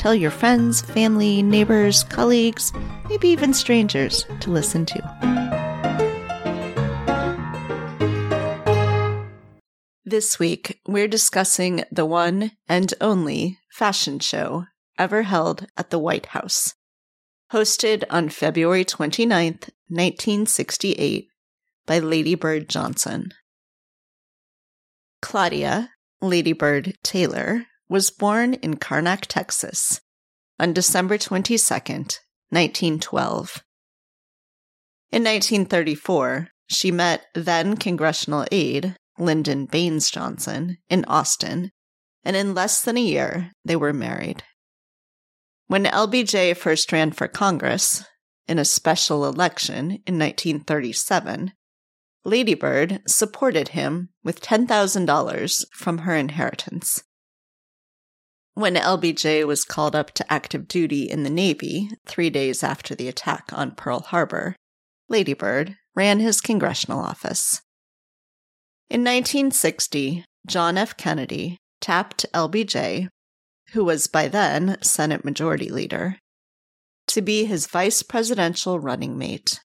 tell your friends, family, neighbors, colleagues, maybe even strangers to listen to. This week, we're discussing the one and only fashion show ever held at the White House. Hosted on February 29th, 1968, by Lady Bird Johnson. Claudia, Lady Bird Taylor, was born in Karnak, Texas, on December 22nd, 1912. In 1934, she met then congressional aide Lyndon Baines Johnson in Austin, and in less than a year, they were married. When LBJ first ran for Congress, in a special election in 1937, Lady Bird supported him with $10,000 from her inheritance. When LBJ was called up to active duty in the Navy three days after the attack on Pearl Harbor, Lady Bird ran his congressional office. In 1960, John F. Kennedy tapped LBJ, who was by then Senate Majority Leader, to be his vice presidential running mate.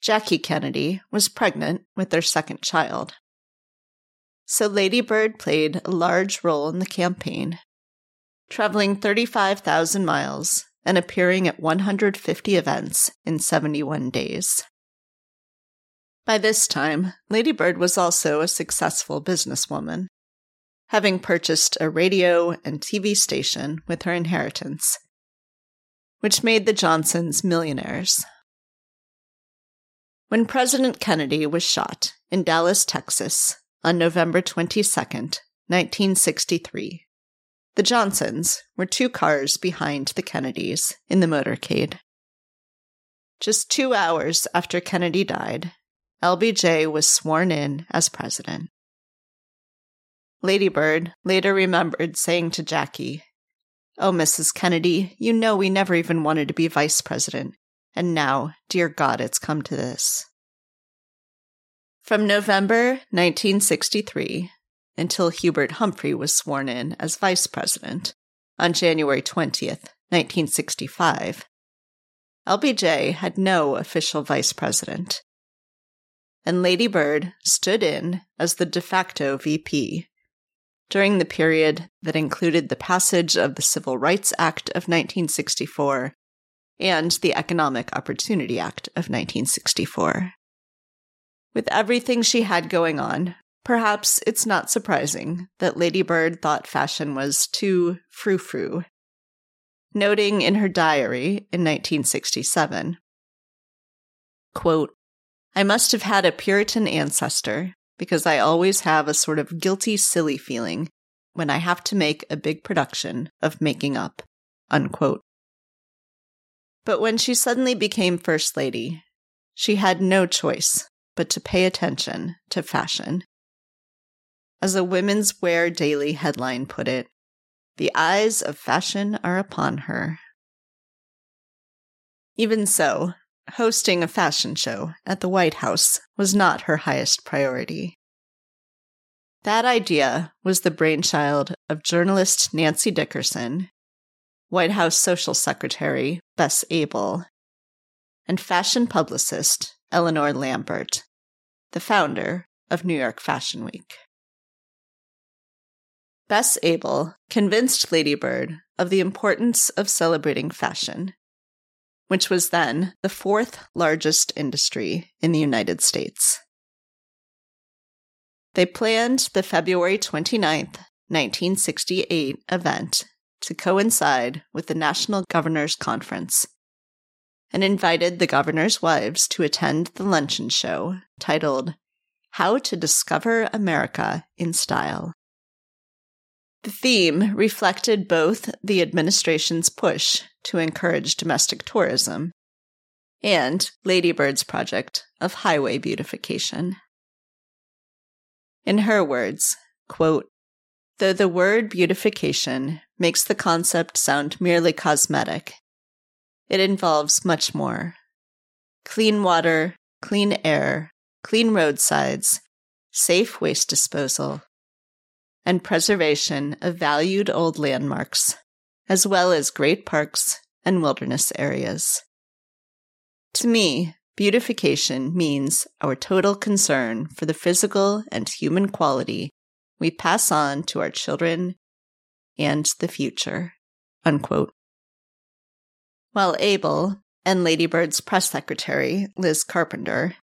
Jackie Kennedy was pregnant with their second child. So Lady Bird played a large role in the campaign, traveling 35,000 miles and appearing at 150 events in 71 days. By this time, Lady Bird was also a successful businesswoman, having purchased a radio and TV station with her inheritance, which made the Johnsons millionaires. When President Kennedy was shot in Dallas, Texas, on November 22, 1963, the Johnsons were two cars behind the Kennedys in the motorcade. Just two hours after Kennedy died, LBJ was sworn in as president. Lady Bird later remembered saying to Jackie, Oh, Mrs. Kennedy, you know we never even wanted to be vice president. And now, dear God, it's come to this. From November 1963 until Hubert Humphrey was sworn in as vice president on January 20th, 1965, LBJ had no official vice president and Lady Bird stood in as the de facto VP during the period that included the passage of the Civil Rights Act of 1964 and the Economic Opportunity Act of 1964. With everything she had going on, perhaps it's not surprising that Lady Bird thought fashion was too frou frou. Noting in her diary in 1967, quote, I must have had a Puritan ancestor because I always have a sort of guilty, silly feeling when I have to make a big production of making up. Unquote. But when she suddenly became First Lady, she had no choice but to pay attention to fashion. As a Women's Wear Daily headline put it, the eyes of fashion are upon her. Even so, hosting a fashion show at the White House was not her highest priority. That idea was the brainchild of journalist Nancy Dickerson, White House Social Secretary Bess Abell, and fashion publicist Eleanor Lambert, the founder of New York Fashion Week. Bess Abell convinced Lady Bird of the importance of celebrating fashion which was then the fourth largest industry in the United States. They planned the February 29th, 1968 event to coincide with the National Governors Conference and invited the governors' wives to attend the luncheon show titled How to Discover America in Style. The theme reflected both the administration's push to encourage domestic tourism and Ladybird's project of highway beautification. In her words, quote, Though the word beautification makes the concept sound merely cosmetic, it involves much more. Clean water, clean air, clean roadsides, safe waste disposal, and preservation of valued old landmarks, as well as great parks and wilderness areas. To me, beautification means our total concern for the physical and human quality we pass on to our children and the future. Unquote. While Abell and Ladybird's press secretary, Liz Carpenter,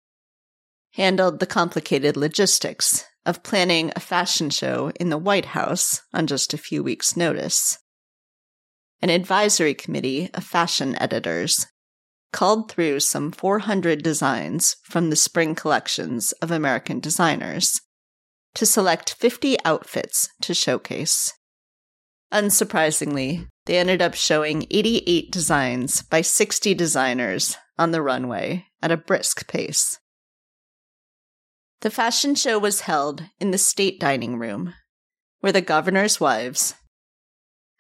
handled the complicated logistics of planning a fashion show in the White House on just a few weeks' notice. An advisory committee of fashion editors culled through some 400 designs from the spring collections of American designers to select 50 outfits to showcase. Unsurprisingly, they ended up showing 88 designs by 60 designers on the runway at a brisk pace. The fashion show was held in the state dining room, where the governor's wives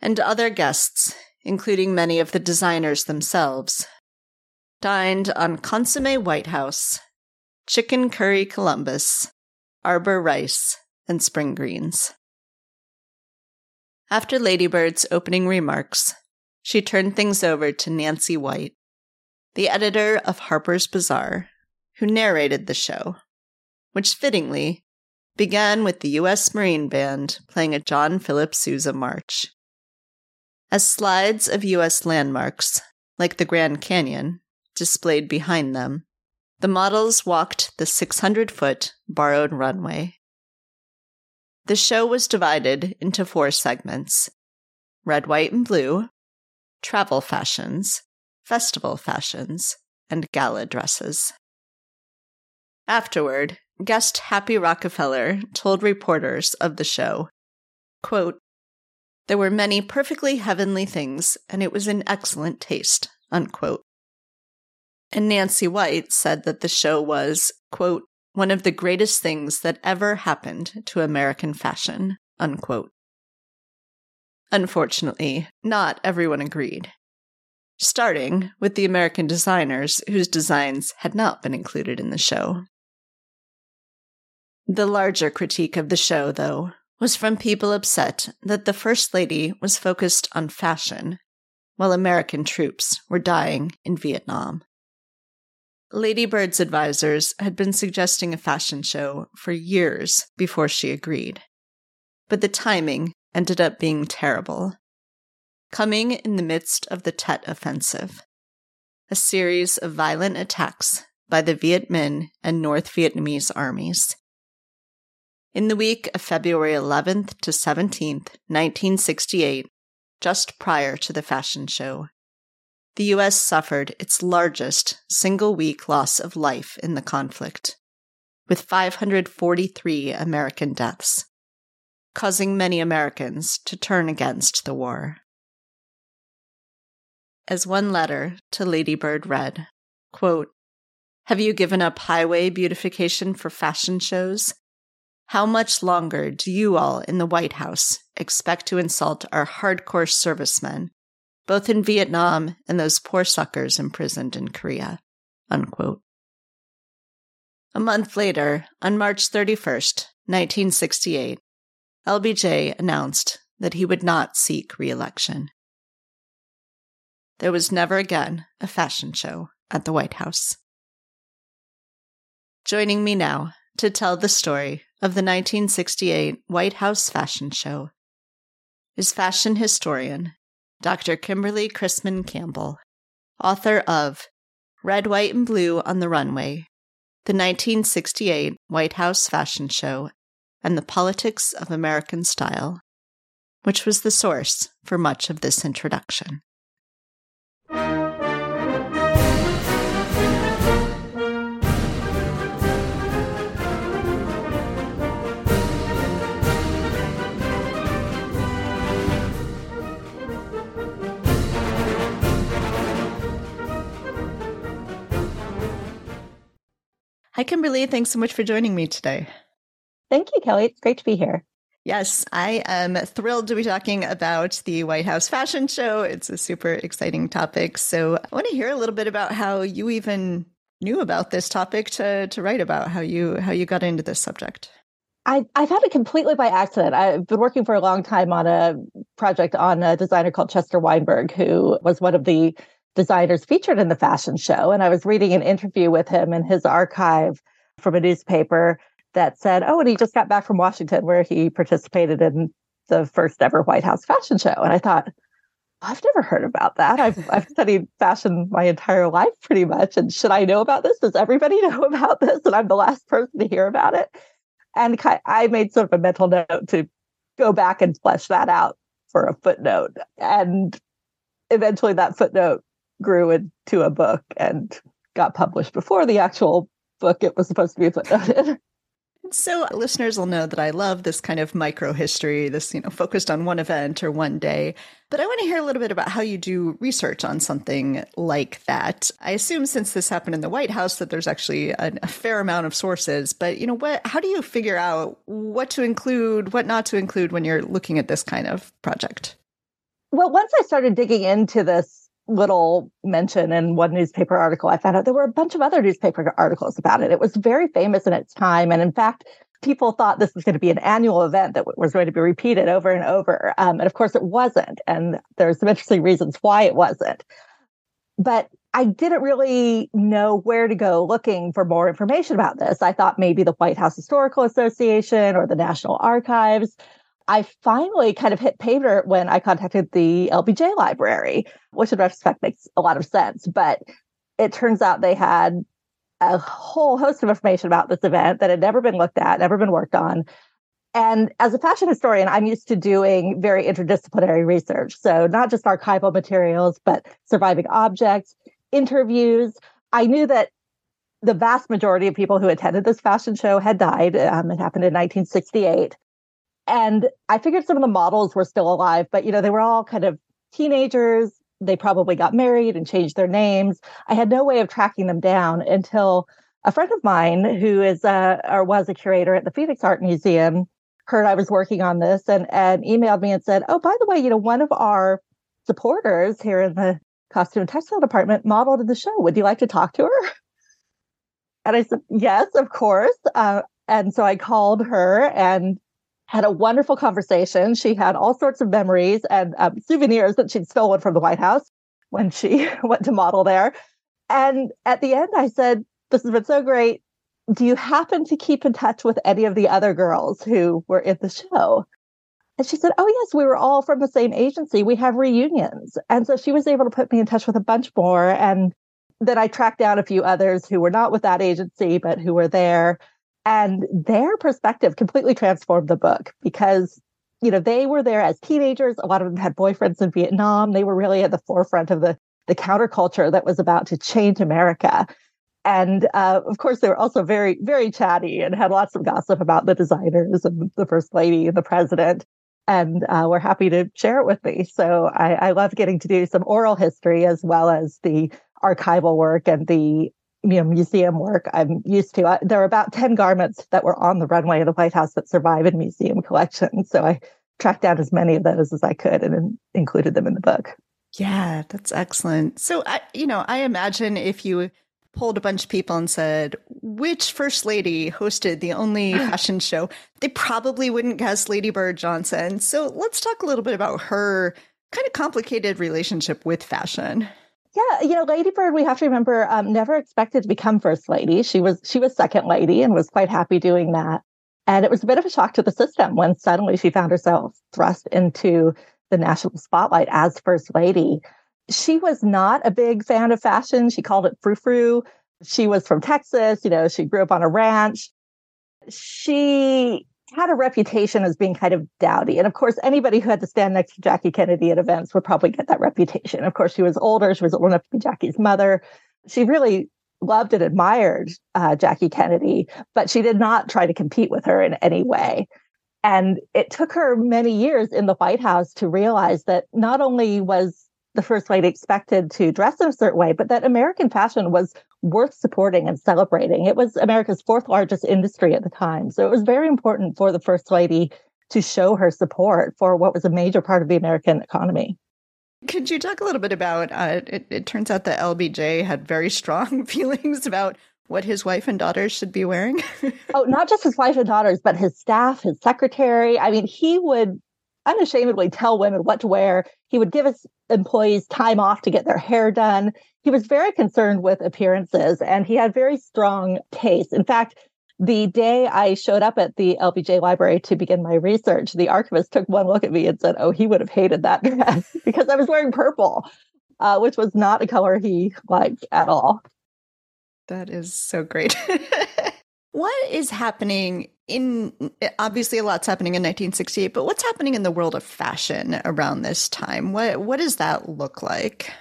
and other guests, including many of the designers themselves, dined on consomme White House, chicken curry Columbus, arbor rice, and spring greens. After Ladybird's opening remarks, she turned things over to Nancy White, the editor of Harper's Bazaar, who narrated the show, which fittingly began with the U.S. Marine Band playing a John Philip Sousa march. As slides of U.S. landmarks, like the Grand Canyon, displayed behind them, the models walked the 600 foot borrowed runway. The show was divided into four segments red, white, and blue, travel fashions, festival fashions, and gala dresses. Afterward, guest Happy Rockefeller told reporters of the show quote, There were many perfectly heavenly things, and it was in excellent taste. Unquote. And Nancy White said that the show was, quote, one of the greatest things that ever happened to American fashion, unquote. Unfortunately, not everyone agreed. Starting with the American designers whose designs had not been included in the show. The larger critique of the show, though, was from people upset that the First Lady was focused on fashion, while American troops were dying in Vietnam. Lady Bird's advisors had been suggesting a fashion show for years before she agreed. But the timing ended up being terrible. Coming in the midst of the Tet Offensive, a series of violent attacks by the Viet Minh and North Vietnamese armies. In the week of February 11th to 17th, 1968, just prior to the fashion show, the U.S. suffered its largest single week loss of life in the conflict, with 543 American deaths, causing many Americans to turn against the war. As one letter to Lady Bird read, quote, Have you given up highway beautification for fashion shows? How much longer do you all in the White House expect to insult our hardcore servicemen both in Vietnam and those poor suckers imprisoned in Korea. Unquote. A month later, on March 31st, 1968, LBJ announced that he would not seek re election. There was never again a fashion show at the White House. Joining me now to tell the story of the 1968 White House Fashion Show is fashion historian Dr. Kimberly Chrisman Campbell, author of Red, White, and Blue on the Runway, the 1968 White House Fashion Show, and the Politics of American Style, which was the source for much of this introduction. Hi, Kimberly. Thanks so much for joining me today. Thank you, Kelly. It's great to be here. Yes, I am thrilled to be talking about the White House fashion show. It's a super exciting topic. So I want to hear a little bit about how you even knew about this topic to, to write about, how you how you got into this subject. I, I found it completely by accident. I've been working for a long time on a project on a designer called Chester Weinberg, who was one of the designers featured in the fashion show. And I was reading an interview with him in his archive from a newspaper that said, oh, and he just got back from Washington where he participated in the first ever White House fashion show. And I thought, I've never heard about that. I've, I've studied fashion my entire life pretty much. And should I know about this? Does everybody know about this? And I'm the last person to hear about it. And I made sort of a mental note to go back and flesh that out for a footnote. And eventually that footnote grew into a book and got published before the actual book it was supposed to be footnoted. So listeners will know that I love this kind of micro history, this, you know, focused on one event or one day. But I want to hear a little bit about how you do research on something like that. I assume since this happened in the White House that there's actually a, a fair amount of sources, but you know, what how do you figure out what to include, what not to include when you're looking at this kind of project? Well, once I started digging into this little mention in one newspaper article, I found out there were a bunch of other newspaper articles about it. It was very famous in its time. And in fact, people thought this was going to be an annual event that was going to be repeated over and over. Um, and of course, it wasn't. And there's some interesting reasons why it wasn't. But I didn't really know where to go looking for more information about this. I thought maybe the White House Historical Association or the National Archives I finally kind of hit dirt when I contacted the LBJ library, which in retrospect makes a lot of sense. But it turns out they had a whole host of information about this event that had never been looked at, never been worked on. And as a fashion historian, I'm used to doing very interdisciplinary research. So, not just archival materials, but surviving objects, interviews. I knew that the vast majority of people who attended this fashion show had died. Um, it happened in 1968. And I figured some of the models were still alive, but you know, they were all kind of teenagers. They probably got married and changed their names. I had no way of tracking them down until a friend of mine who is a, or was a curator at the Phoenix Art Museum heard I was working on this and, and emailed me and said, Oh, by the way, you know, one of our supporters here in the costume and textile department modeled in the show. Would you like to talk to her? And I said, Yes, of course. Uh, and so I called her and had a wonderful conversation. She had all sorts of memories and um, souvenirs that she'd stolen from the White House when she went to model there. And at the end, I said, This has been so great. Do you happen to keep in touch with any of the other girls who were in the show? And she said, Oh, yes, we were all from the same agency. We have reunions. And so she was able to put me in touch with a bunch more. And then I tracked down a few others who were not with that agency, but who were there. And their perspective completely transformed the book because, you know, they were there as teenagers. A lot of them had boyfriends in Vietnam. They were really at the forefront of the, the counterculture that was about to change America. And uh, of course, they were also very, very chatty and had lots of gossip about the designers and the first lady and the president. And uh, were happy to share it with me. So I, I love getting to do some oral history as well as the archival work and the you know museum work I'm used to. I, there are about ten garments that were on the runway of the White House that survive in museum collections. So I tracked down as many of those as I could and in, included them in the book. Yeah, that's excellent. So I, you know, I imagine if you polled a bunch of people and said which first lady hosted the only fashion show, they probably wouldn't guess Lady Bird Johnson. So let's talk a little bit about her kind of complicated relationship with fashion. Yeah, you know, Lady Bird, we have to remember, um, never expected to become first lady. She was she was second lady and was quite happy doing that. And it was a bit of a shock to the system when suddenly she found herself thrust into the national spotlight as first lady. She was not a big fan of fashion. She called it frou frou. She was from Texas. You know, she grew up on a ranch. She had a reputation as being kind of dowdy. And of course, anybody who had to stand next to Jackie Kennedy at events would probably get that reputation. Of course, she was older. She was old enough to be Jackie's mother. She really loved and admired uh, Jackie Kennedy, but she did not try to compete with her in any way. And it took her many years in the White House to realize that not only was the first lady expected to dress in a certain way, but that American fashion was worth supporting and celebrating. It was America's fourth largest industry at the time. So it was very important for the first lady to show her support for what was a major part of the American economy. Could you talk a little bit about? Uh, it, it turns out that LBJ had very strong feelings about what his wife and daughters should be wearing. oh, not just his wife and daughters, but his staff, his secretary. I mean, he would unashamedly tell women what to wear. He would give his employees time off to get their hair done. He was very concerned with appearances and he had very strong taste. In fact, the day I showed up at the LBJ library to begin my research, the archivist took one look at me and said, Oh, he would have hated that dress because I was wearing purple, uh, which was not a color he liked at all. That is so great. what is happening in obviously a lot's happening in 1968, but what's happening in the world of fashion around this time? What what does that look like?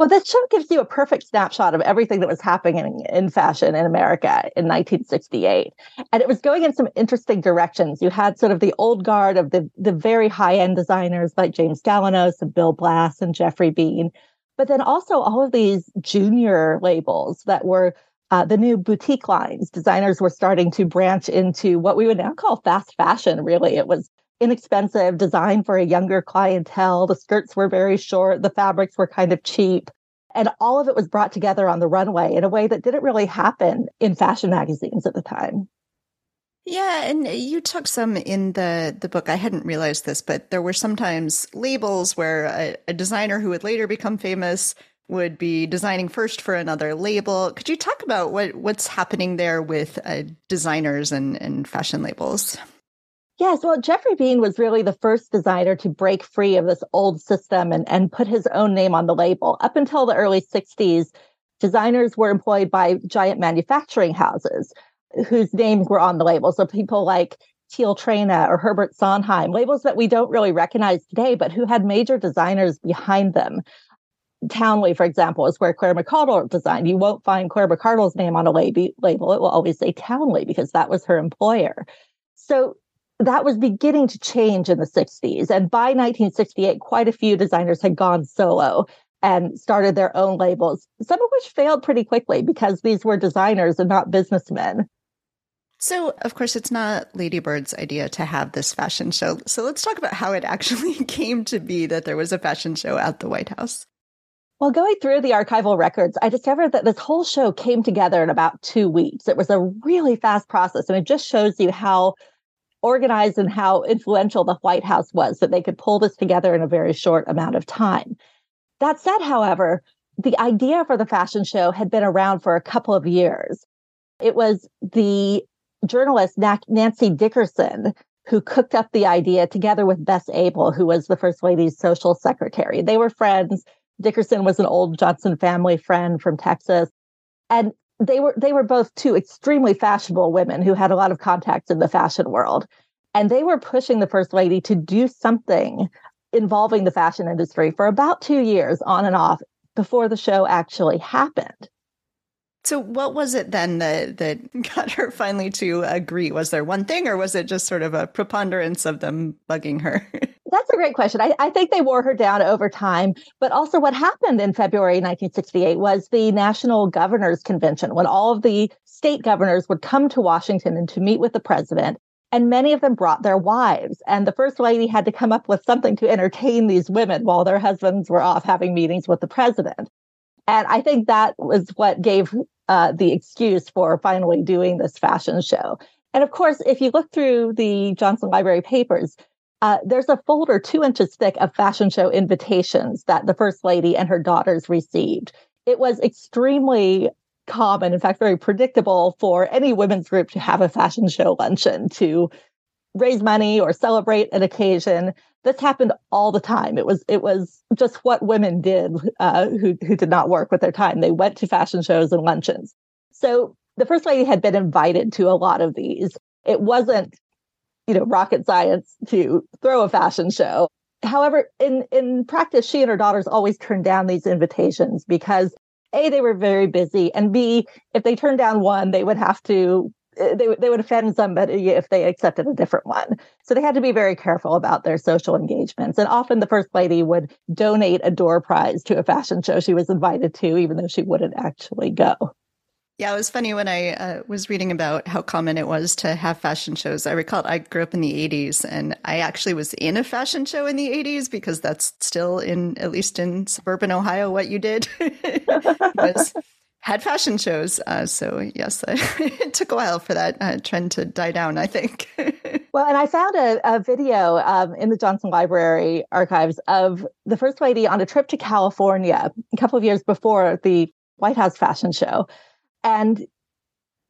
Well, this show gives you a perfect snapshot of everything that was happening in fashion in America in 1968. And it was going in some interesting directions. You had sort of the old guard of the, the very high end designers like James Galanos and Bill Blass and Geoffrey Beene, but then also all of these junior labels that were uh, the new boutique lines. Designers were starting to branch into what we would now call fast fashion, really. It was inexpensive, designed for a younger clientele. The skirts were very short, the fabrics were kind of cheap. And all of it was brought together on the runway in a way that didn't really happen in fashion magazines at the time. Yeah, and you took some in the the book. I hadn't realized this, but there were sometimes labels where a, a designer who would later become famous would be designing first for another label. Could you talk about what what's happening there with uh, designers and, and fashion labels? Yes, well, Geoffrey Beene was really the first designer to break free of this old system and, and put his own name on the label. Up until the early 60s, designers were employed by giant manufacturing houses whose names were on the label. So people like Teal Traina or Herbert Sondheim, labels that we don't really recognize today, but who had major designers behind them. Townley, for example, is where Claire McCardell designed. You won't find Claire McCardell's name on a label. It will always say Townley because that was her employer. So that was beginning to change in the 60s. And by 1968, quite a few designers had gone solo and started their own labels, some of which failed pretty quickly because these were designers and not businessmen. So, of course, it's not Ladybird's idea to have this fashion show. So, let's talk about how it actually came to be that there was a fashion show at the White House. Well, going through the archival records, I discovered that this whole show came together in about two weeks. It was a really fast process, and it just shows you how organized and how influential the White House was that they could pull this together in a very short amount of time. That said, however, the idea for the fashion show had been around for a couple of years. It was the journalist Nancy Dickerson who cooked up the idea together with Bess Abell, who was the First Lady's social secretary. They were friends. Dickerson was an old Johnson family friend from Texas. And they were they were both two extremely fashionable women who had a lot of contacts in the fashion world. And they were pushing the first lady to do something involving the fashion industry for about 2 years on and off before the show actually happened. So what was it then that that got her finally to agree? Was there one thing or was it just sort of a preponderance of them bugging her That's a great question. I, I, think they wore her down over time. But also, what happened in February 1968 was the National Governors Convention, when all of the state governors would come to Washington and to meet with the president. And many of them brought their wives. And the first lady had to come up with something to entertain these women while their husbands were off having meetings with the president. And I think that was what gave uh, the excuse for finally doing this fashion show. And of course, if you look through the Johnson Library papers, uh, there's a folder two inches thick of fashion show invitations that the First Lady and her daughters received. It was extremely common, in fact, very predictable for any women's group to have a fashion show luncheon to raise money or celebrate an occasion. This happened all the time. It was it was just what women did uh, who who did not work with their time. They went to fashion shows and luncheons. So the first lady had been invited to a lot of these. It wasn't you know, rocket science to throw a fashion show. However, in, in practice, she and her daughters always turned down these invitations because A, they were very busy, and B, if they turned down one, they would have to uh, they, they would offend somebody if they accepted a different one. So they had to be very careful about their social engagements. And often the first lady would donate a door prize to a fashion show she was invited to, even though she wouldn't actually go. Yeah, it was funny when I uh, was reading about how common it was to have fashion shows. I recall I grew up in the 80s and I actually was in a fashion show in the 80s because that's still in, at least in suburban Ohio, what you did was had fashion shows. Uh, so, yes, it took a while for that uh, trend to die down, I think. well, and I found a, a video um, in the Johnson Library archives of the First Lady on a trip to California a couple of years before the White House fashion show. And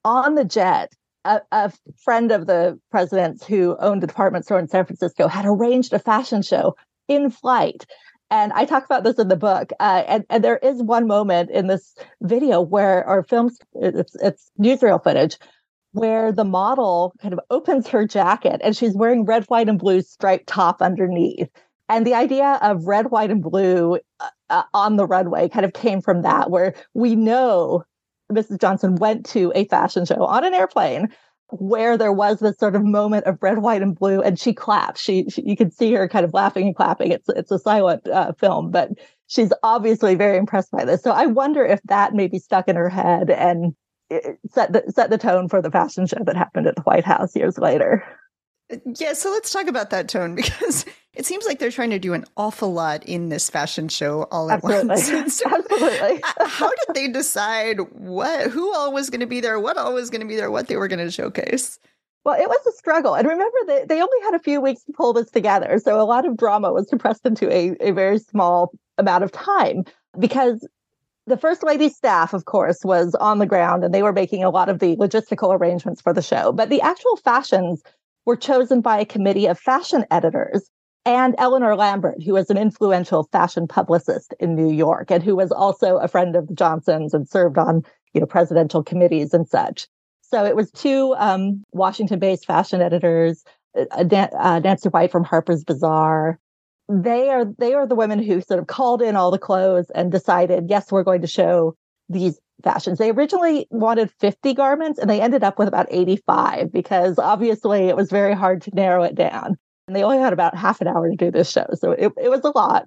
on the jet, a, a, friend of the president's who owned a department store in San Francisco had arranged a fashion show in flight. And I talk about this in the book. Uh, and, and there is one moment in this video where, or films, it's, it's newsreel footage, where the model kind of opens her jacket and she's wearing red, white, and blue striped top underneath. And the idea of red, white, and blue uh, uh on the runway kind of came from that, where we know Mrs. Johnson went to a fashion show on an airplane where there was this sort of moment of red, white, and blue, and she clapped. She, she you could see her kind of laughing and clapping. It's it's a silent uh, film, but she's obviously very impressed by this. So I wonder if that maybe stuck in her head and set the set the tone for the fashion show that happened at the White House years later. Yeah, so let's talk about that tone because it seems like they're trying to do an awful lot in this fashion show all at Absolutely. once. So, Absolutely. Uh, how did they decide what who all was going to be there, what all was going to be there, what they were going to showcase? Well, it was a struggle. And remember that they only had a few weeks to pull this together. So a lot of drama was compressed into a, a very small amount of time because the First Lady's staff, of course, was on the ground and they were making a lot of the logistical arrangements for the show. But the actual fashions were chosen by a committee of fashion editors and Eleanor Lambert, who was an influential fashion publicist in New York and who was also a friend of the Johnsons and served on, you know, presidential committees and such. So it was two um, Washington-based fashion editors, uh, uh, Nancy White from Harper's Bazaar. They are they are the women who sort of called in all the clothes and decided, yes, we're going to show these fashions. They originally wanted 50 garments and they ended up with about 85 because obviously it was very hard to narrow it down. And they only had about half an hour to do this show. So it, it was a lot.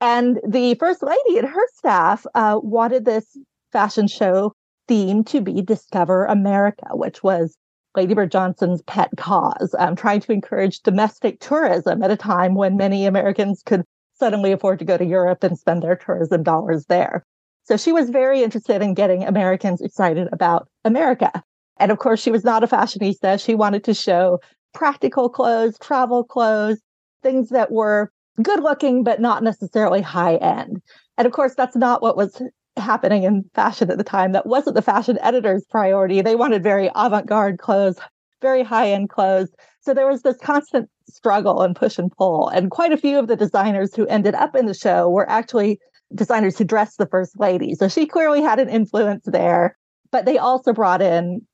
And the first lady and her staff uh, wanted this fashion show theme to be Discover America, which was Lady Bird Johnson's pet cause, um, trying to encourage domestic tourism at a time when many Americans could suddenly afford to go to Europe and spend their tourism dollars there. So she was very interested in getting Americans excited about America. And of course, she was not a fashionista. She wanted to show practical clothes, travel clothes, things that were good looking, but not necessarily high end. And of course, that's not what was happening in fashion at the time. That wasn't the fashion editor's priority. They wanted very avant garde clothes, very high end clothes. So there was this constant struggle and push and pull. And quite a few of the designers who ended up in the show were actually designers who dressed the first lady. So she clearly had an influence there. But they also brought in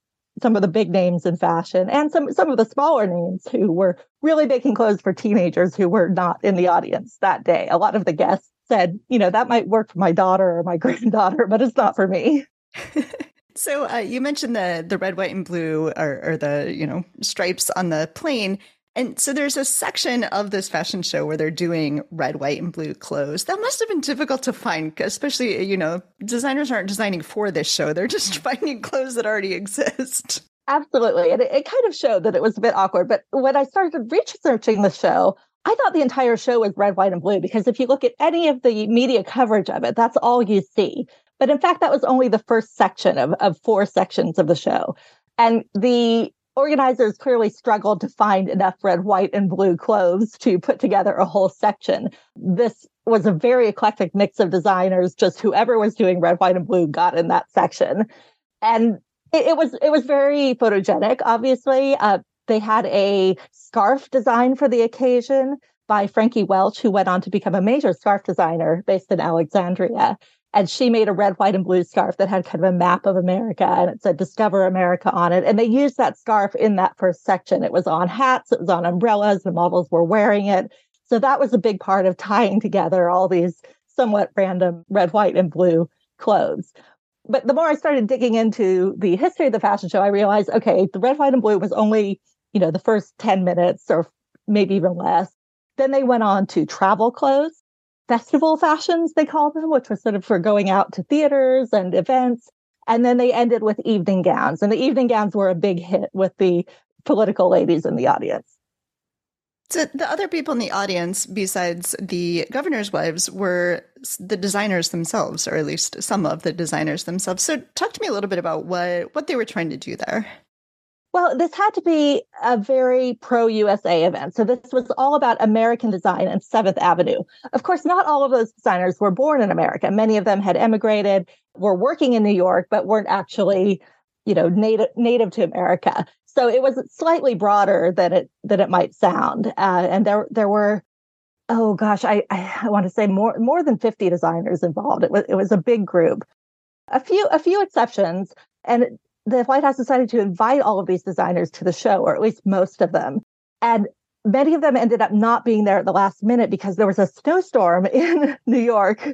some of the big names in fashion and some some of the smaller names who were really making clothes for teenagers who were not in the audience that day. A lot of the guests said, you know, that might work for my daughter or my granddaughter, but it's not for me. so uh, you mentioned the the red, white, and blue, or, or the you know stripes on the plane. And so there's a section of this fashion show where they're doing red, white, and blue clothes. That must have been difficult to find, especially, you know, designers aren't designing for this show. They're just finding clothes that already exist. Absolutely. And it, it kind of showed that it was a bit awkward. But when I started researching the show, I thought the entire show was red, white, and blue because if you look at any of the media coverage of it, that's all you see. But in fact, that was only the first section of, of four sections of the show. And the organizers clearly struggled to find enough red, white, and blue clothes to put together a whole section. This was a very eclectic mix of designers, just whoever was doing red, white, and blue got in that section. And it, it was it was very photogenic, obviously. Uh, they had a scarf design for the occasion by Frankie Welch, who went on to become a major scarf designer based in Alexandria. And she made a red, white, and blue scarf that had kind of a map of America and it said Discover America on it. And they used that scarf in that first section. It was on hats, it was on umbrellas, the models were wearing it. So that was a big part of tying together all these somewhat random red, white, and blue clothes. But the more I started digging into the history of the fashion show, I realized, okay, the red, white, and blue was only, you know, the first 10 minutes or maybe even less. Then they went on to travel clothes, festival fashions, they called them, which was sort of for going out to theaters and events. And then they ended with evening gowns. And the evening gowns were a big hit with the political ladies in the audience. So the other people in the audience, besides the governor's wives, were the designers themselves, or at least some of the designers themselves. So talk to me a little bit about what what they were trying to do there. Well, this had to be a very pro USA event. So this was all about American design and Seventh Avenue. Of course, not all of those designers were born in America. Many of them had emigrated, were working in New York, but weren't actually, you know, native native to America. So it was slightly broader than it than it might sound. Uh, and there there were, oh gosh, I I want to say more more than fifty designers involved. It was it was a big group. A few a few exceptions, and the White House decided to invite all of these designers to the show, or at least most of them. And many of them ended up not being there at the last minute because there was a snowstorm in New York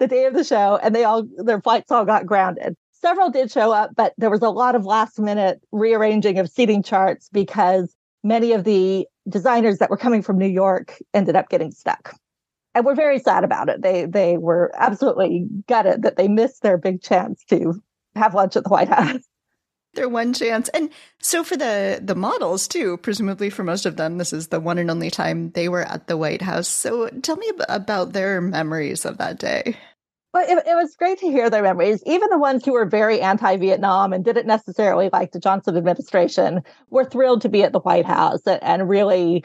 the day of the show, and they all their flights all got grounded several did show up, but there was a lot of last minute rearranging of seating charts because many of the designers that were coming from New York ended up getting stuck. And we're very sad about it. They they were absolutely gutted that they missed their big chance to have lunch at the White House. Their one chance. And so for the the models too, presumably for most of them, this is the one and only time they were at the White House. So tell me about their memories of that day. Well, it, it, was great to hear their memories. Even the ones who were very anti Vietnam and didn't necessarily like the Johnson administration were thrilled to be at the White House and, and really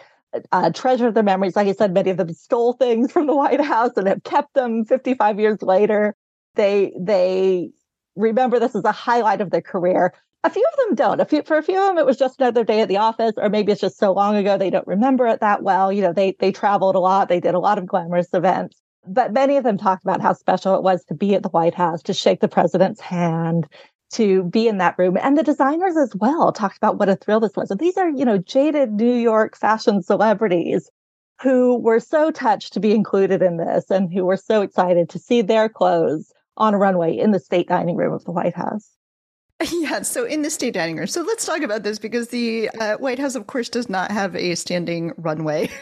uh, treasure their memories. Like I said, many of them stole things from the White House and have kept them 55 years later. They, they remember this as a highlight of their career. A few of them don't. A few, for a few of them, it was just another day at the office, or maybe it's just so long ago they don't remember it that well. You know, they they traveled a lot, they did a lot of glamorous events but many of them talked about how special it was to be at the White House, to shake the president's hand, to be in that room. And the designers as well talked about what a thrill this was. So these are, you know, jaded New York fashion celebrities who were so touched to be included in this and who were so excited to see their clothes on a runway in the state dining room of the White House. Yeah, so in the state dining room. So let's talk about this because the uh, White House, of course, does not have a standing runway.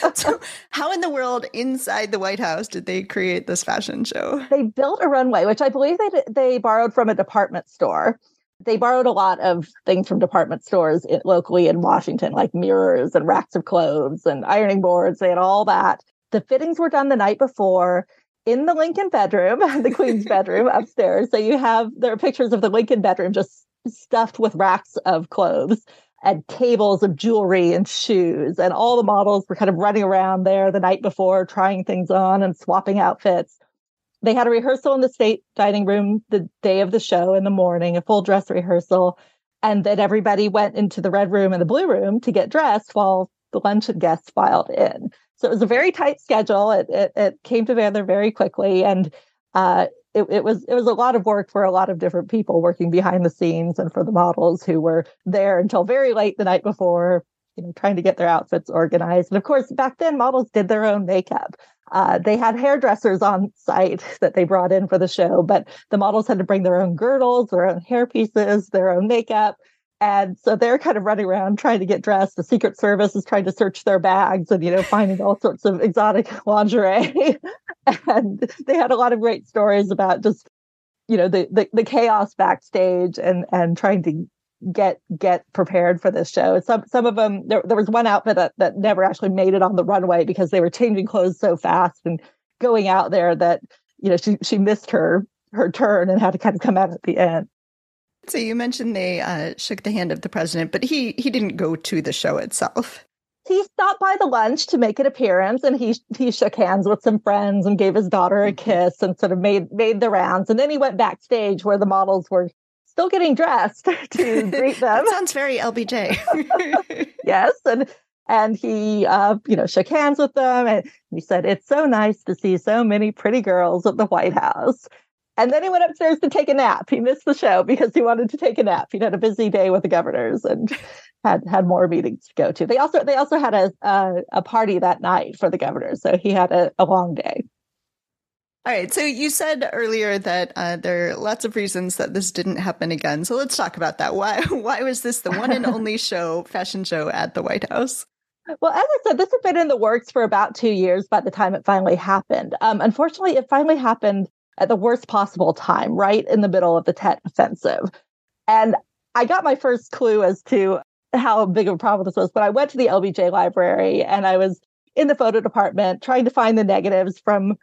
so, how in the world inside the White House did they create this fashion show? They built a runway, which I believe they they borrowed from a department store. They borrowed a lot of things from department stores locally in Washington, like mirrors and racks of clothes and ironing boards. They had all that. The fittings were done the night before in the Lincoln bedroom, the Queen's bedroom upstairs. So you have there are pictures of the Lincoln bedroom just stuffed with racks of clothes and tables of jewelry and shoes. And all the models were kind of running around there the night before, trying things on and swapping outfits. They had a rehearsal in the state dining room the day of the show in the morning, a full dress rehearsal. And then everybody went into the red room and the blue room to get dressed while the luncheon guests filed in. So it was a very tight schedule. It, it, it came together very quickly. And uh, it, it was it was a lot of work for a lot of different people working behind the scenes and for the models who were there until very late the night before you know trying to get their outfits organized and of course back then models did their own makeup uh, they had hairdressers on site that they brought in for the show but the models had to bring their own girdles their own hair pieces their own makeup and so they're kind of running around trying to get dressed. The Secret Service is trying to search their bags and, you know, finding all sorts of exotic lingerie. and they had a lot of great stories about just, you know, the, the, the chaos backstage and and trying to get get prepared for this show. Some some of them there, there was one outfit that, that never actually made it on the runway because they were changing clothes so fast and going out there that, you know, she she missed her her turn and had to kind of come out at the end. So you mentioned they uh, shook the hand of the president, but he he didn't go to the show itself. He stopped by the lunch to make an appearance, and he he shook hands with some friends and gave his daughter a mm-hmm. kiss, and sort of made made the rounds. And then he went backstage where the models were still getting dressed to greet them. sounds very LBJ. yes, and and he uh, you know shook hands with them, and he said, "It's so nice to see so many pretty girls at the White House." And then he went upstairs to take a nap. He missed the show because he wanted to take a nap. He'd had a busy day with the governors and had had more meetings to go to. They also they also had a a, a party that night for the governors, so he had a, a long day. All right. So you said earlier that uh, there are lots of reasons that this didn't happen again. So let's talk about that. Why why was this the one and only show, fashion show at the White House? Well, as I said, this had been in the works for about two years by the time it finally happened. Um, unfortunately, it finally happened at the worst possible time, right in the middle of the Tet offensive. And I got my first clue as to how big of a problem this was, but I went to the LBJ library and I was in the photo department trying to find the negatives from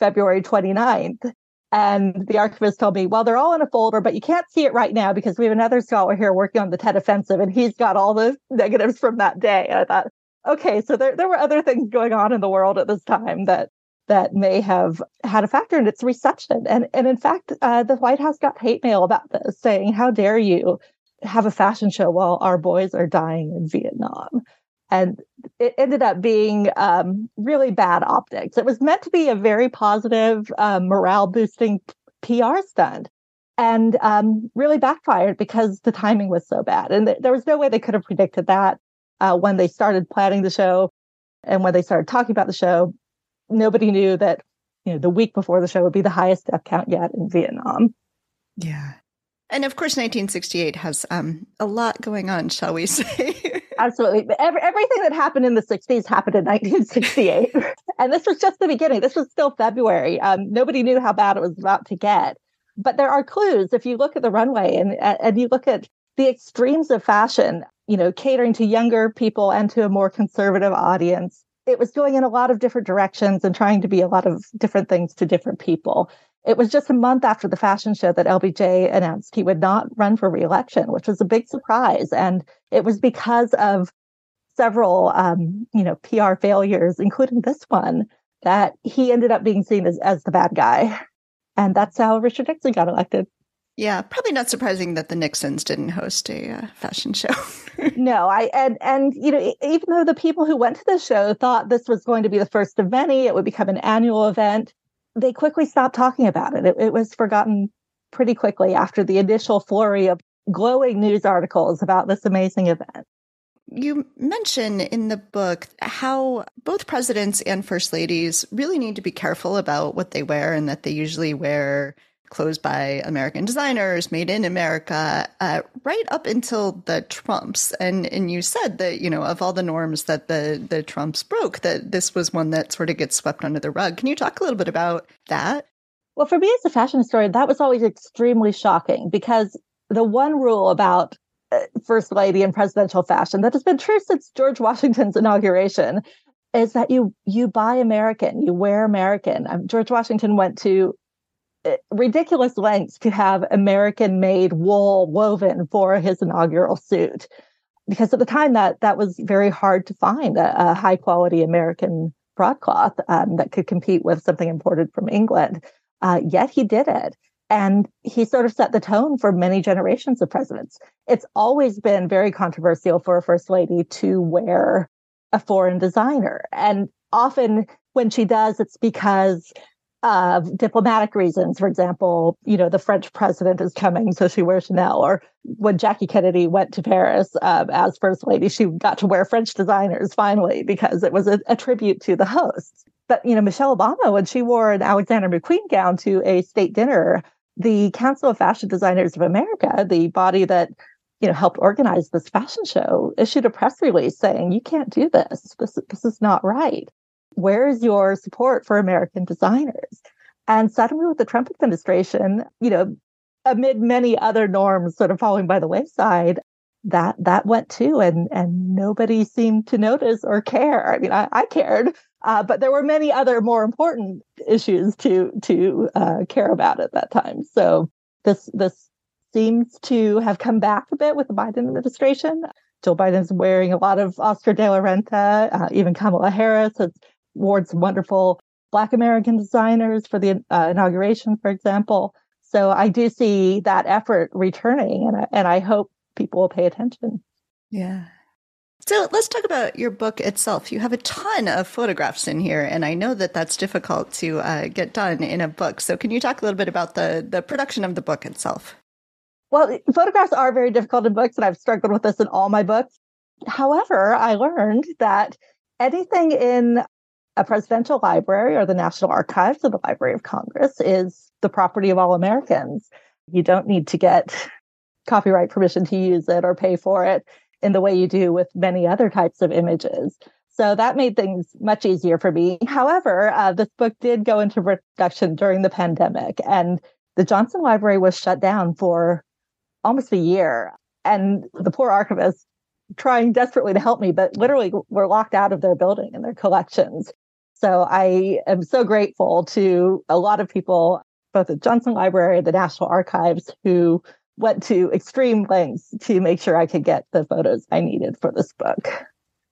February 29th. And the archivist told me, well, they're all in a folder, but you can't see it right now because we have another scholar here working on the Tet offensive and he's got all the negatives from that day. And I thought, okay, so there, there were other things going on in the world at this time that that may have had a factor in its reception. And, and in fact, uh, the White House got hate mail about this, saying, How dare you have a fashion show while our boys are dying in Vietnam? And it ended up being um, really bad optics. It was meant to be a very positive, uh, morale boosting PR stunt and um, really backfired because the timing was so bad. And th- there was no way they could have predicted that uh, when they started planning the show and when they started talking about the show nobody knew that you know the week before the show would be the highest death count yet in Vietnam. Yeah. And of course, 1968 has um, a lot going on, shall we say? Absolutely. Every, everything that happened in the 60s happened in 1968. and this was just the beginning. This was still February. Um, nobody knew how bad it was about to get. But there are clues. If you look at the runway and, and you look at the extremes of fashion, you know, catering to younger people and to a more conservative audience, it was going in a lot of different directions and trying to be a lot of different things to different people. It was just a month after the fashion show that LBJ announced he would not run for reelection, which was a big surprise. And it was because of several, um, you know, PR failures, including this one, that he ended up being seen as, as the bad guy. And that's how Richard Nixon got elected. Yeah, probably not surprising that the Nixons didn't host a uh, fashion show. no, I and and you know even though the people who went to the show thought this was going to be the first of many, it would become an annual event. They quickly stopped talking about it. It, it was forgotten pretty quickly after the initial flurry of glowing news articles about this amazing event. You mention in the book how both presidents and first ladies really need to be careful about what they wear and that they usually wear clothes by American designers, made in America, uh, right up until the Trumps. And and you said that you know of all the norms that the the Trumps broke, that this was one that sort of gets swept under the rug. Can you talk a little bit about that? Well, for me as a fashion historian, that was always extremely shocking because the one rule about uh, first lady and presidential fashion that has been true since George Washington's inauguration is that you you buy American, you wear American. Um, George Washington went to ridiculous lengths to have American made wool woven for his inaugural suit. Because at the time that that was very hard to find a, a high quality American broadcloth um, that could compete with something imported from England. Uh, yet he did it. And he sort of set the tone for many generations of presidents. It's always been very controversial for a first lady to wear a foreign designer. And often when she does, it's because of diplomatic reasons. For example, you know, the French president is coming, so she wears Chanel. Or when Jackie Kennedy went to Paris um, as first lady, she got to wear French designers finally because it was a, a tribute to the hosts. But, you know, Michelle Obama, when she wore an Alexander McQueen gown to a state dinner, the Council of Fashion Designers of America, the body that you know helped organize this fashion show, issued a press release saying, "You can't do this. This this is not right." Where is your support for American designers? And suddenly, with the Trump administration, you know, amid many other norms sort of falling by the wayside, that that went too, and and nobody seemed to notice or care. I mean, I, I cared, uh, but there were many other more important issues to to uh, care about at that time. So this this seems to have come back a bit with the Biden administration. Joe Biden's wearing a lot of Oscar de la Renta. Uh, even Kamala Harris has some wonderful Black American designers for the uh, inauguration, for example. So I do see that effort returning, and I, and I hope people will pay attention. Yeah. So let's talk about your book itself. You have a ton of photographs in here, and I know that that's difficult to uh, get done in a book. So can you talk a little bit about the the production of the book itself? Well, photographs are very difficult in books, and I've struggled with this in all my books. However, I learned that anything in a presidential library or the National Archives or the Library of Congress is the property of all Americans. You don't need to get copyright permission to use it or pay for it in the way you do with many other types of images. So that made things much easier for me. However, uh, this book did go into production during the pandemic, and the Johnson Library was shut down for almost a year. And the poor archivists trying desperately to help me, but literally were locked out of their building and their collections. So I am so grateful to a lot of people, both at Johnson Library, the National Archives, who went to extreme lengths to make sure I could get the photos I needed for this book.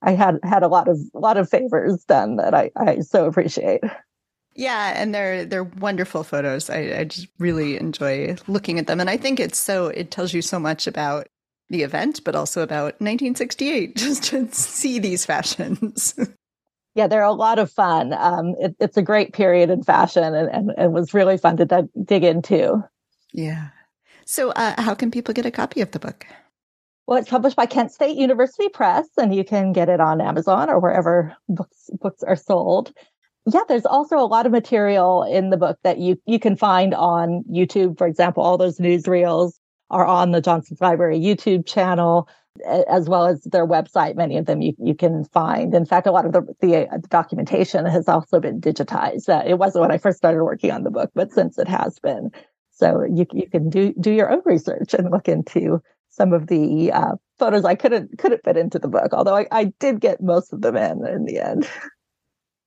I had had a lot of lot of favors done that I, I so appreciate. Yeah, and they're they're wonderful photos. I, I just really enjoy looking at them, and I think it's so it tells you so much about the event, but also about 1968. Just to see these fashions. yeah, they're a lot of fun. Um, it, it's a great period in fashion, and, and it was really fun to d- dig into. Yeah. So, uh, how can people get a copy of the book? Well, it's published by Kent State University Press, and you can get it on Amazon or wherever books books are sold. Yeah, there's also a lot of material in the book that you you can find on YouTube. For example, all those newsreels are on the Johnson Library YouTube channel, as well as their website. Many of them you, you can find. In fact, a lot of the, the, the documentation has also been digitized. Uh, it wasn't when I first started working on the book, but since it has been. So you, you can do, do your own research and look into some of the uh, photos I couldn't couldn't fit into the book, although I, I did get most of them in in the end.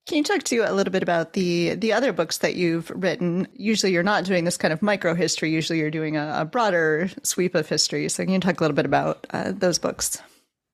Can you talk to you a little bit about the the other books that you've written? Usually, you're not doing this kind of micro history. Usually, you're doing a, a, broader sweep of history. So, can you talk a little bit about uh, those books?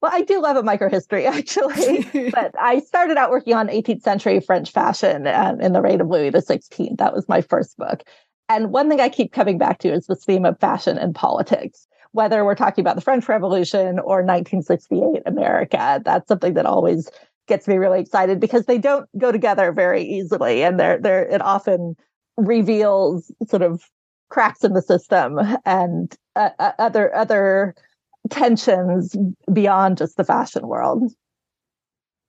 Well, I do love a micro history actually, but I started out working on 18th century French fashion um, in the reign of Louis XVI. That was my first book. And one thing I keep coming back to is this theme of fashion and politics whether we're talking about the French Revolution or 1968 America. That's something that always gets me really excited because they don't go together very easily, and they're they're it often reveals sort of cracks in the system and uh, uh other other tensions beyond just the fashion world.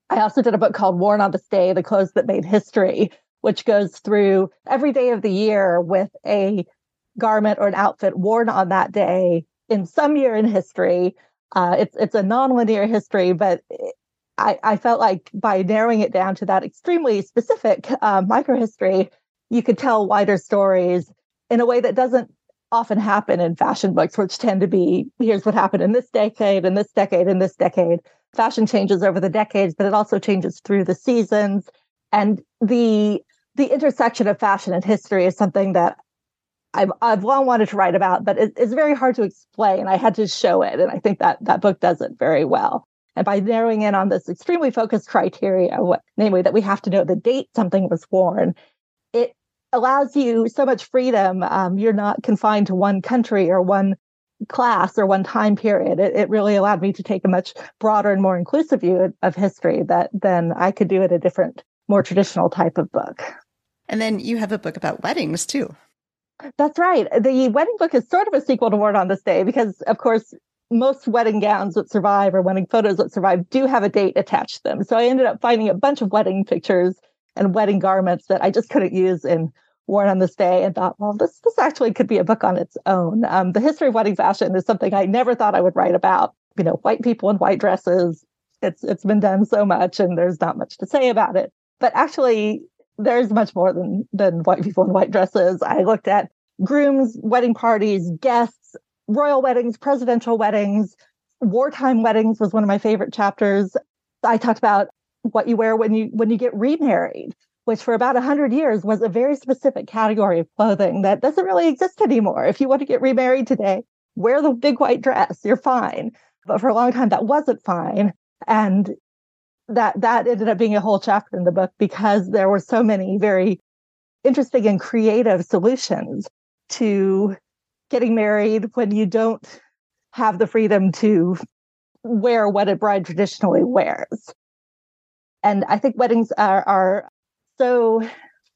I also did a book called Worn on This Day: The Clothes That Made History, which goes through every day of the year with a garment or an outfit worn on that day in some year in history. Uh, it's it's a nonlinear history, but I, I felt like by narrowing it down to that extremely specific uh, microhistory, you could tell wider stories in a way that doesn't often happen in fashion books, which tend to be here's what happened in this decade, in this decade, in this decade. Fashion changes over the decades, but it also changes through the seasons. And the the intersection of fashion and history is something that I've I've long wanted to write about, but it, it's very hard to explain. I had to show it, and I think that that book does it very well. And by narrowing in on this extremely focused criteria, what namely that we have to know the date something was worn, it allows you so much freedom. Um, you're not confined to one country or one class or one time period. It, it really allowed me to take a much broader and more inclusive view of history that than I could do at a different, more traditional type of book. And then you have a book about weddings too. That's right. The wedding book is sort of a sequel to Worn on This Day because, of course, most wedding gowns that survive or wedding photos that survive do have a date attached to them. So I ended up finding a bunch of wedding pictures and wedding garments that I just couldn't use and Worn on This Day and thought, well, this this actually could be a book on its own. Um, the history of wedding fashion is something I never thought I would write about. You know, white people in white dresses. It's it's been done so much, and there's not much to say about it. But actually, there's much more than than white people in white dresses. I looked at grooms, wedding parties, guests, royal weddings, presidential weddings, wartime weddings was one of my favorite chapters. I talked about what you wear when you when you get remarried, which for about 100 years was a very specific category of clothing that doesn't really exist anymore. If you want to get remarried today, wear the big white dress, you're fine. But for a long time that wasn't fine. And that that ended up being a whole chapter in the book because there were so many very interesting and creative solutions to getting married when you don't have the freedom to wear what a bride traditionally wears. And I think weddings are, are so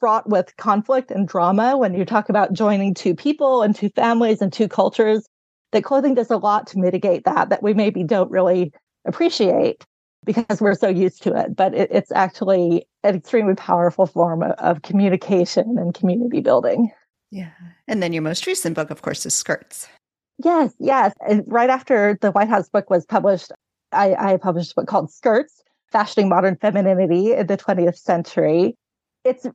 fraught with conflict and drama when you talk about joining two people and two families and two cultures that clothing does a lot to mitigate that that we maybe don't really appreciate because we're so used to it. But it, it's actually an extremely powerful form of, of communication and community building. Yeah. And then your most recent book, of course, is Skirts. Yes, yes. And right after the White House book was published, I, I published a book called Skirts Fashioning Modern Femininity in the 20th Century. It's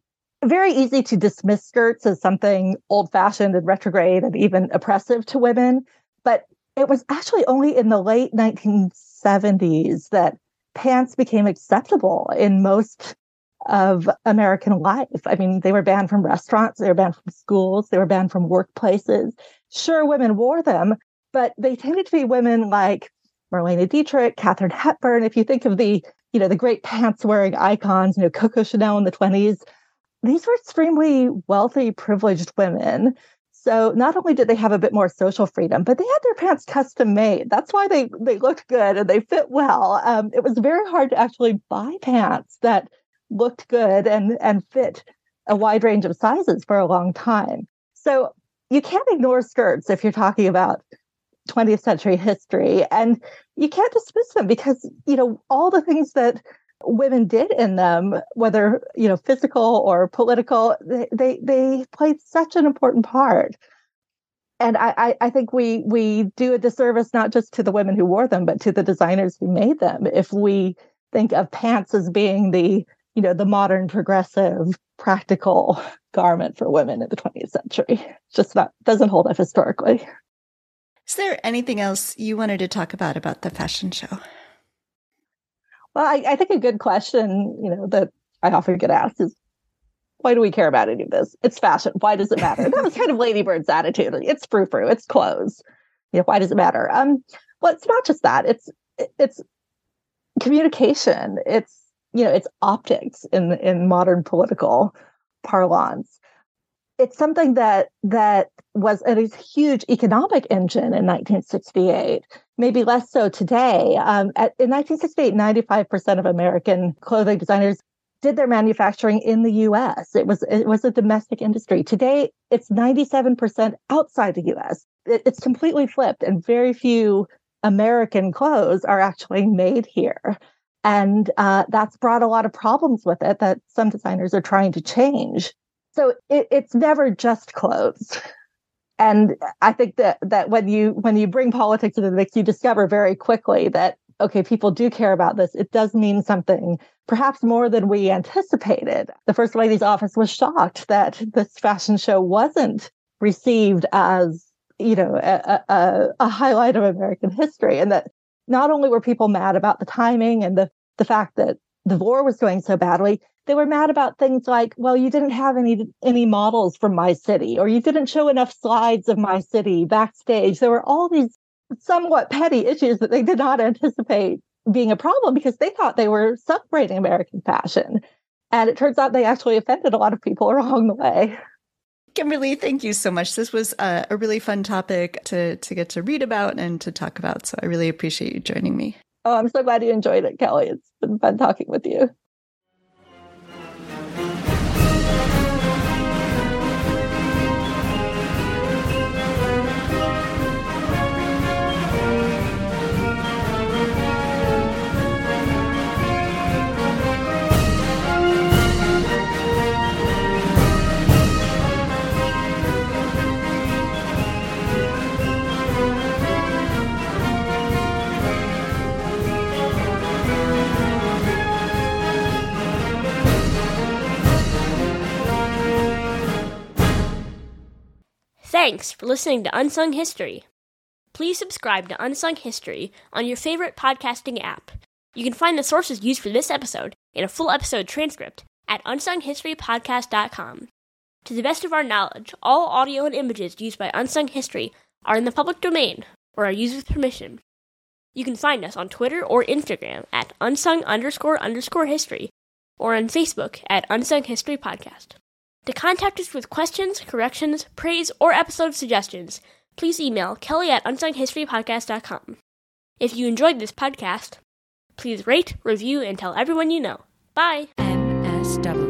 very easy to dismiss skirts as something old fashioned and retrograde and even oppressive to women. But it was actually only in the late 1970s that pants became acceptable in most of American life. I mean, they were banned from restaurants, they were banned from schools, they were banned from workplaces. Sure, women wore them, but they tended to be women like Marlene Dietrich, Katharine Hepburn. If you think of the, you know, the great pants wearing icons, you know, Coco Chanel in the 20s, these were extremely wealthy, privileged women. So not only did they have a bit more social freedom, but they had their pants custom made. That's why they they looked good and they fit well. Um, it was very hard to actually buy pants that looked good and and fit a wide range of sizes for a long time. So you can't ignore skirts if you're talking about 20th century history and you can't dismiss them because you know all the things that women did in them whether you know physical or political they they, they played such an important part and I, I think we we do a disservice not just to the women who wore them but to the designers who made them if we think of pants as being the you know the modern progressive practical garment for women in the 20th century it's just not doesn't hold up historically is there anything else you wanted to talk about about the fashion show? Well, I, I think a good question, you know, that I often get asked is, why do we care about any of this? It's fashion. Why does it matter? that was kind of Lady Bird's attitude. It's frou frou. It's clothes. You know, why does it matter? Um, well, it's not just that. It's it's communication. It's you know, it's optics in in modern political parlance. It's something that that was a huge economic engine in 1968 maybe less so today. Um, at, in 1968 95% of american clothing designers did their manufacturing in the us it was it was a domestic industry. Today it's 97% outside the us it, it's completely flipped and very few american clothes are actually made here and uh, that's brought a lot of problems with it that some designers are trying to change. So it, it's never just clothes. And i think that that when you when you bring politics into the mix you discover very quickly that okay people do care about this. It does mean something perhaps more than we anticipated. The first lady's office was shocked that this fashion show wasn't received as you know a, a, a highlight of american history and that not only were people mad about the timing and the the fact that the war was going so badly they were mad about things like, well, you didn't have any any models from my city, or you didn't show enough slides of my city backstage. There were all these somewhat petty issues that they did not anticipate being a problem because they thought they were celebrating American fashion. And it turns out they actually offended a lot of people along the way. Kimberly, thank you so much. This was a, a really fun topic to, to get to read about and to talk about. So I really appreciate you joining me. Oh, I'm so glad you enjoyed it, Kelly. It's been fun talking with you. Thanks for listening to Unsung History. Please subscribe to Unsung History on your favorite podcasting app. You can find the sources used for this episode and a full episode transcript at unsunghistorypodcast.com. To the best of our knowledge, all audio and images used by Unsung History are in the public domain or are used with permission. You can find us on Twitter or Instagram at unsung underscore underscore history or on Facebook at Unsung History Podcast. To contact us with questions, corrections, praise, or episode suggestions, please email kelly at unsunghistorypodcast.com. If you enjoyed this podcast, please rate, review, and tell everyone you know. Bye! MSW